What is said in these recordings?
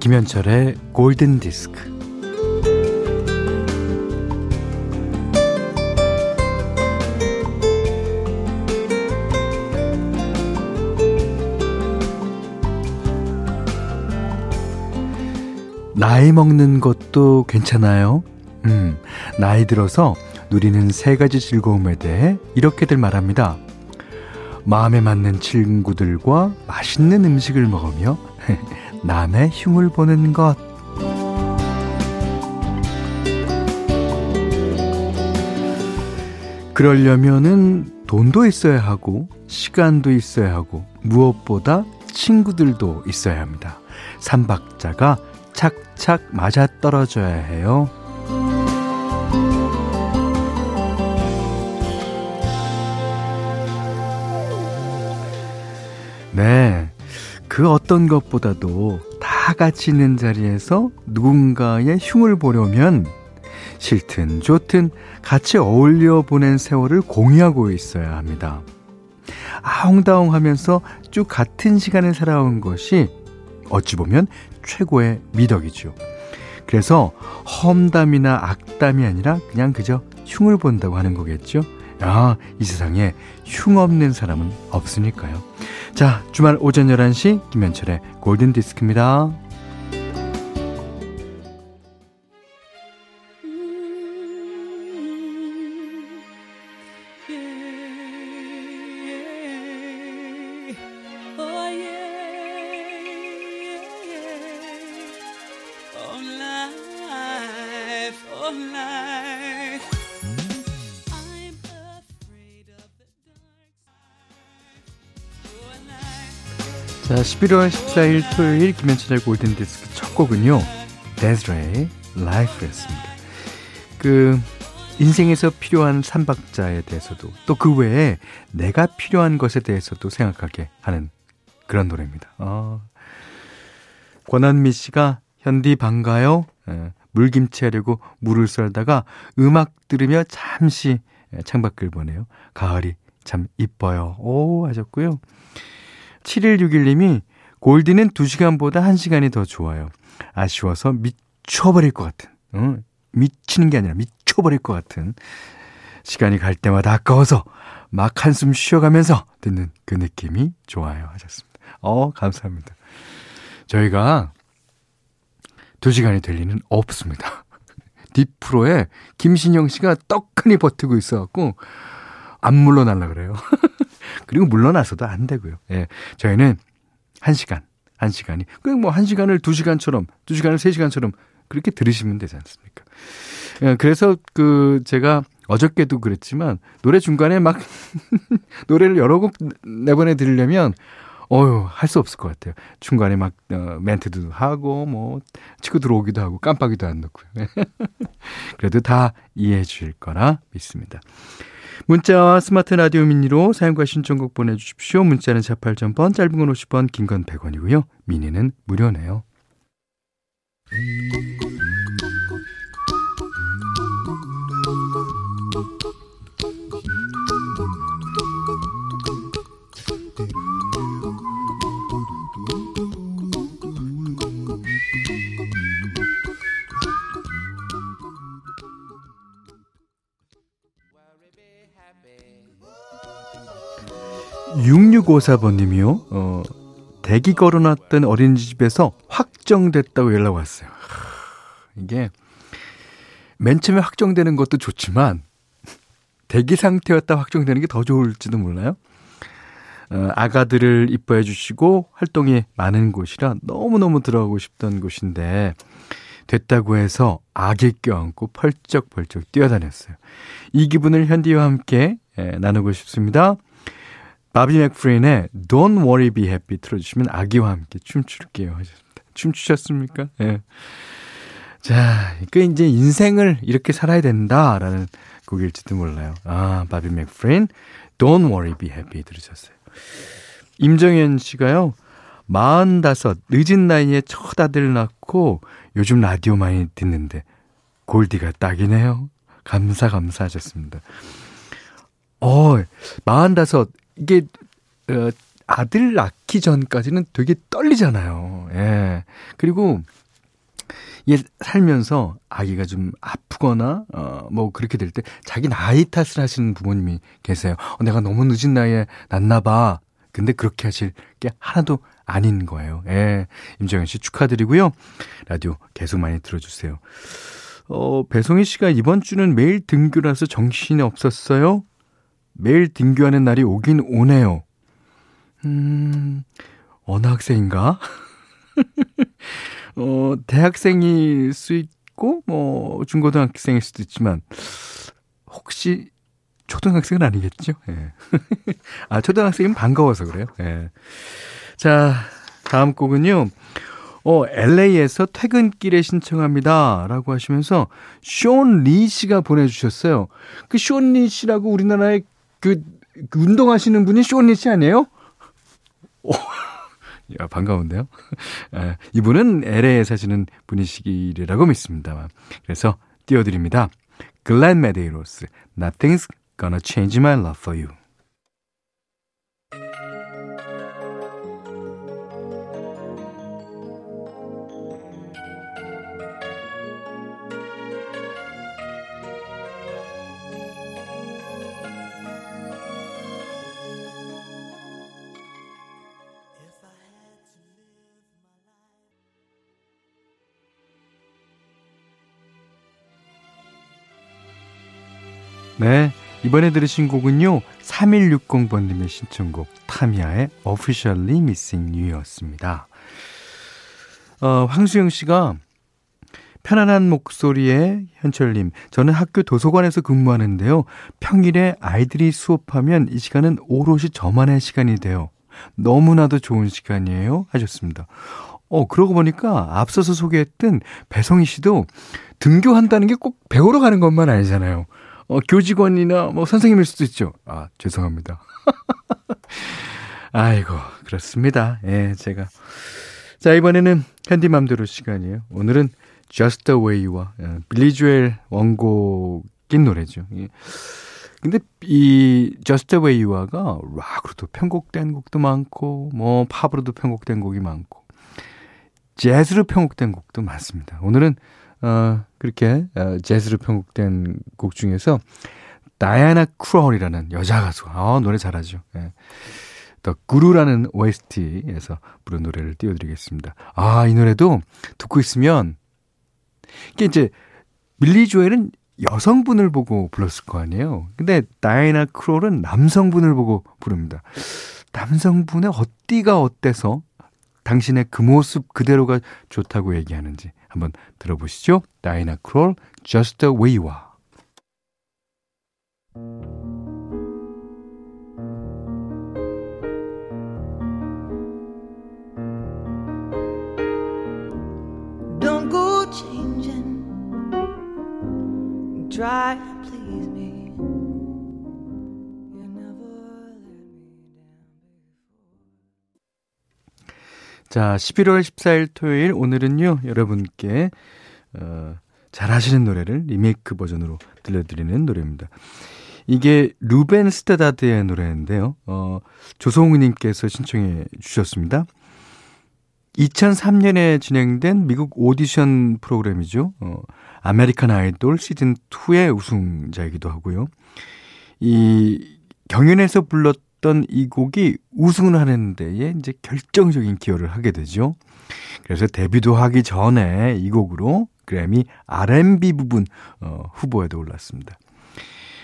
김현철의 골든 디스크. 나이 먹는 것도 괜찮아요. 음, 나이 들어서 누리는 세 가지 즐거움에 대해 이렇게들 말합니다. 마음에 맞는 친구들과 맛있는 음식을 먹으며 남의 흉을 보는 것. 그러려면은 돈도 있어야 하고, 시간도 있어야 하고, 무엇보다 친구들도 있어야 합니다. 삼박자가 착착 맞아 떨어져야 해요. 네. 그 어떤 것보다도 다 같이 있는 자리에서 누군가의 흉을 보려면 싫든 좋든 같이 어울려 보낸 세월을 공유하고 있어야 합니다. 아웅다웅 하면서 쭉 같은 시간을 살아온 것이 어찌 보면 최고의 미덕이죠. 그래서 험담이나 악담이 아니라 그냥 그저 흉을 본다고 하는 거겠죠. 아, 이 세상에 흉 없는 사람은 없으니까요. 자, 주말 오전 11시 김현철의 골든 디스크입니다. 자, 11월 14일 토요일 김현철의 골든디스크 첫 곡은요. 데즈레의 Life였습니다. 그 인생에서 필요한 삼박자에 대해서도 또 그 외에 내가 필요한 것에 대해서도 생각하게 하는 그런 노래입니다. 어. 권한미 씨가 현디 반가요. 예, 물김치 하려고 물을 썰다가 음악 들으며 잠시 예, 창밖을 보네요. 가을이 참 이뻐요. 오 하셨고요. 7161님이 골디는 2시간보다 1시간이 더 좋아요. 아쉬워서 미쳐버릴 것 같은, 어? 미치는 게 아니라 미쳐버릴 것 같은 시간이 갈 때마다 아까워서 막 한숨 쉬어가면서 듣는 그 느낌이 좋아요. 하셨습니다. 어, 감사합니다. 저희가 2시간이 될 리는 없습니다. 뒷프로에 김신영 씨가 떡하니 버티고 있어갖고 안 물러날라 그래요. 그리고 물러나서도 안 되고요. 예. 저희는 1시간, 1시간이. 그냥 뭐 1시간을 2시간처럼, 2시간을 3시간처럼 그렇게 들으시면 되지 않습니까? 예, 그래서 그 제가 어저께도 그랬지만 노래 중간에 막 노래를 여러 곡 내보내 드리려면 어휴, 할 수 없을 것 같아요. 중간에 막, 어, 멘트도 하고, 뭐, 치고 들어오기도 하고, 깜빡이도 안 넣고요. 그래도 다 이해해 주실 거라 믿습니다. 문자와 스마트 라디오 미니로 사용과 신청곡 보내주십시오. 문자는 48,000번, 짧은 건 50원, 긴 건 100원이고요. 미니는 무료네요. 6654번님이요. 어, 대기 걸어놨던 어린이집에서 확정됐다고 연락 왔어요. 이게 맨 처음에 확정되는 것도 좋지만 대기 상태였다 확정되는 게 더 좋을지도 몰라요. 어, 아가들을 이뻐해 주시고 활동이 많은 곳이라 너무너무 들어가고 싶던 곳인데 됐다고 해서 아기 껴안고 펄쩍펄쩍 뛰어다녔어요. 이 기분을 현디와 함께 예, 나누고 싶습니다. 바비 맥프린의 Don't Worry Be Happy 틀어주시면 아기와 함께 춤출게요 하셨습니다. 춤추셨습니까? 예. 네. 자, 그 이제 인생을 이렇게 살아야 된다라는 곡일지도 몰라요. 아, 바비 맥프린 Don't Worry Be Happy 들으셨어요. 임정현 씨가요. 45 늦은 나이에 첫 아들 낳고 요즘 라디오 많이 듣는데 골디가 딱이네요. 감사 감사하셨습니다. 어, 45 이게 어, 아들 낳기 전까지는 되게 떨리잖아요. 예. 그리고 이게 살면서 아기가 좀 아프거나 어 뭐 그렇게 될 때 자기 나이 탓을 하시는 부모님이 계세요. 어, 내가 너무 늦은 나이에 낳나 봐. 근데 그렇게 하실 게 하나도 아닌 거예요. 예. 임정현 씨 축하드리고요. 라디오 계속 많이 들어 주세요. 어, 배송희 씨가 이번 주는 매일 등교라서 정신이 없었어요. 매일 등교하는 날이 오긴 오네요. 음, 어느 학생인가? 어, 대학생일 수 있고, 뭐, 중고등학생일 수도 있지만, 혹시 초등학생은 아니겠죠? 예. 아, 초등학생은 반가워서 그래요. 예. 자, 다음 곡은요. 어, LA에서 퇴근길에 신청합니다. 라고 하시면서, 쇼리 씨가 보내주셨어요. 그 쇼리 씨라고 우리나라에 그, 그 운동하시는 분이 쇼리 씨 아니에요? 오, 야, 반가운데요? 아, 이분은 LA에 사시는 분이시기라고 믿습니다. 그래서 띄워드립니다. 글렌 메데이로스, Nothing's Gonna Change My Love For You. 네. 이번에 들으신 곡은요, 3160번님의 신청곡, 타미야의 Officially Missing You였습니다. 어, 황수영 씨가 편안한 목소리의 현철님, 저는 학교 도서관에서 근무하는데요. 평일에 아이들이 수업하면 이 시간은 오롯이 저만의 시간이 돼요. 너무나도 좋은 시간이에요. 하셨습니다. 어, 그러고 보니까 앞서서 소개했던 배성희 씨도 등교한다는 게 꼭 배우러 가는 것만 아니잖아요. 어, 교직원이나 뭐 선생님일 수도 있죠. 아, 죄송합니다. 아이고, 그렇습니다. 예, 제가. 자, 이번에는 현디맘대로 시간이에요. 오늘은 Just the Way와 예, 빌리 주엘 원곡인 노래죠. 예. 근데 이 Just the Way와가 락으로도 편곡된 곡도 많고, 뭐 팝으로도 편곡된 곡이 많고, 재즈로 편곡된 곡도 많습니다. 오늘은 어, 그렇게 어, 재즈로 편곡된 곡 중에서 다이아나 크롤이라는 여자 가수, 아, 노래 잘하죠. 예. 더 구루라는 OST에서 부른 노래를 띄워드리겠습니다. 아, 이 노래도 듣고 있으면, 이게 이제, 밀리 조엘은 여성분을 보고 불렀을 거 아니에요. 근데 다이나 크롤은 남성분을 보고 부릅니다. 남성분의 어디가 어때서 당신의 그 모습 그대로가 좋다고 얘기하는지 한번 들어보시죠. 다이나 크롤, Just the Way You Are. Don't go changing. Try 자, 11월 14일 토요일 오늘은요. 여러분께 어, 잘 아시는 노래를 리메이크 버전으로 들려드리는 노래입니다. 이게 루벤 스터다드의 노래인데요. 어, 조성우님께서 신청해 주셨습니다. 2003년에 진행된 미국 오디션 프로그램이죠. 어, 아메리칸 아이돌 시즌 2의 우승자이기도 하고요. 이 경연에서 불렀던 이 곡이 우승을 하는 데에 이제 결정적인 기여를 하게 되죠. 그래서 데뷔도 하기 전에 이 곡으로 그래미 R&B 부문 어, 후보에도 올랐습니다.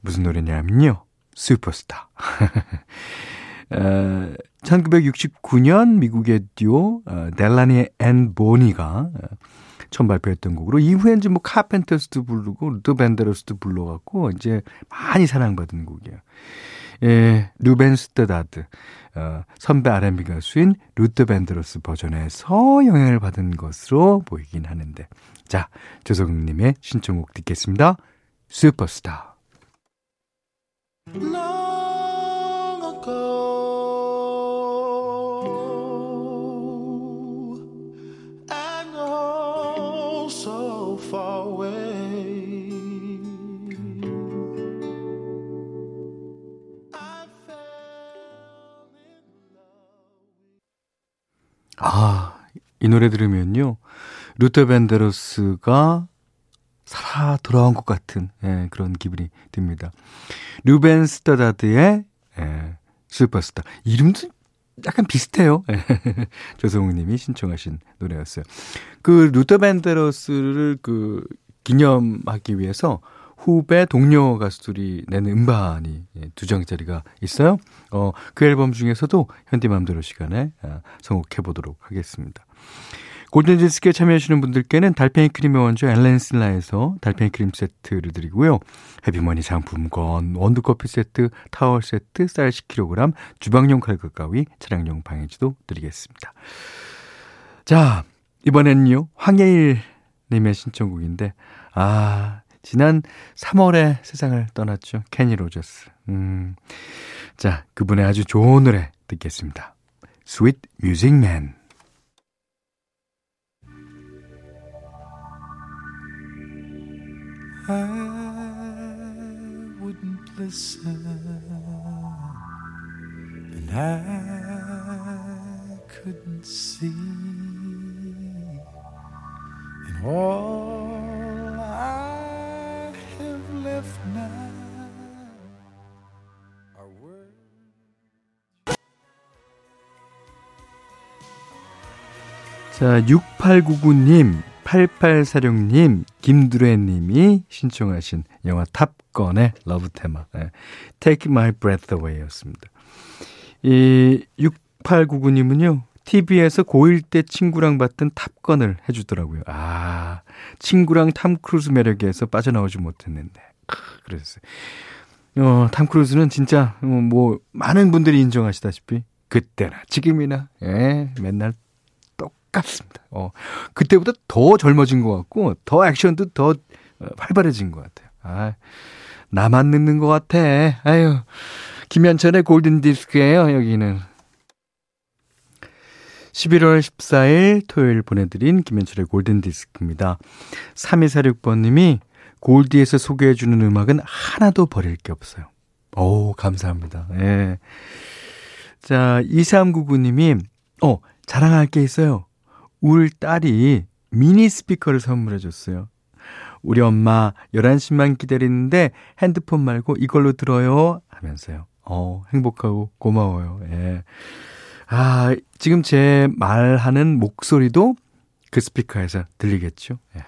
무슨 노래냐면요. 슈퍼스타. 어, 1969년 미국의 듀오 어, 델라니 앤 보니가 어, 처음 발표했던 곡으로 이후에 이제 뭐 카펜터스도 부르고 루더 벤드로스도 불러갖고 이제 많이 사랑받은 곡이에요. 예, 루벤 스터다드. 어, 선배 R&B 가수인 루더 벤드로스 버전에서 영향을 받은 것으로 보이긴 하는데. 자 조성우 님의 신청곡 듣겠습니다. 슈퍼스타. Long 아, 이 노래 들으면요. 루더 벤드로스가 살아 돌아온 것 같은 예, 그런 기분이 듭니다. 루벤 스터다드의 예, 슈퍼스타. 이름도 약간 비슷해요. 예. 조성우 님이 신청하신 노래였어요. 그 루더 벤드로스를 그 기념하기 위해서 후배 동료 가수들이 내는 음반이 예, 두 장짜리가 있어요. 어, 그 앨범 중에서도 현디맘대로 시간에 아, 선곡해 보도록 하겠습니다. 골든디스크에 참여하시는 분들께는 달팽이 크림의 원조 엘렌슬라에서 달팽이 크림 세트를 드리고요. 해피머니 상품권, 원두커피 세트, 타월 세트, 쌀 10kg, 주방용 칼국 가위, 차량용 방해지도 드리겠습니다. 자, 이번엔요. 황예일 님의 신청곡인데 아, 지난 3월에 세상을 떠났죠. 케니 로저스. 음. 자, 그분의 아주 좋은 노래 듣겠습니다. Sweet Music Man. I wouldn't listen, and I couldn't see, and all 자, 6899님. 8846님, 김두래님이 신청하신 영화 탑건의 love theme, 네. Take My Breath Away 였습니다. 이 6899님은요, TV에서 고1 때 친구랑 봤던 탑건을 해주더라고요. 아, 친구랑 탐 크루즈 매력에서 빠져나오지 못했는데. 그랬어요. 어, 탐 크루즈는 진짜, 어, 뭐, 많은 분들이 인정하시다시피, 그때나 지금이나, 예, 맨날 똑같습니다. 어, 그때보다 더 젊어진 것 같고, 더 액션도 더 어, 활발해진 것 같아요. 아, 나만 늙는 것 같아. 아유, 김현철의 골든 디스크예요 여기는. 11월 14일 토요일 보내드린 김현철의 골든 디스크입니다. 3246번님이 골디에서 소개해주는 음악은 하나도 버릴 게 없어요. 오, 감사합니다. 예. 자, 2399님이, 어, 자랑할 게 있어요. 울 딸이 미니 스피커를 선물해 줬어요. 우리 엄마 11시만 기다리는데 핸드폰 말고 이걸로 들어요 하면서요. 어, 행복하고 고마워요. 예. 아, 지금 제 말하는 목소리도 그 스피커에서 들리겠죠? 예.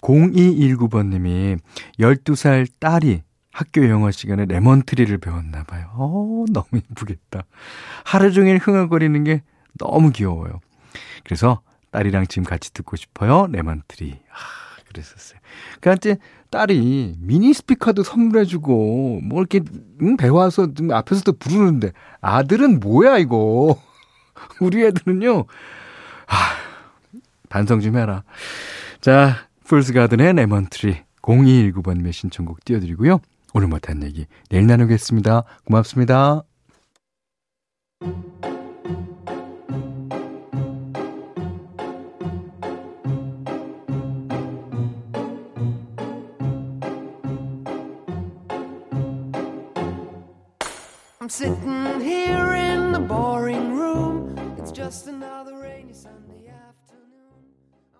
0219번님이 12살 딸이 학교 영어 시간에 Lemon Tree를 배웠나 봐요. 어, 너무 예쁘겠다. 하루 종일 흥얼거리는 게 너무 귀여워요. 그래서 딸이랑 지금 같이 듣고 싶어요. Lemon Tree. 아, 그랬었어요. 그한테 딸이 미니 스피커도 선물해주고, 뭐 이렇게, 응, 배워서 앞에서도 부르는데, 아들은 뭐야, 이거. 우리 애들은요, 아, 반성 좀 해라. 자, 풀스 가든의 Lemon Tree 0219번님의 신청곡 띄워드리고요. 오늘 못한 얘기 내일 나누겠습니다. 고맙습니다. I'm sitting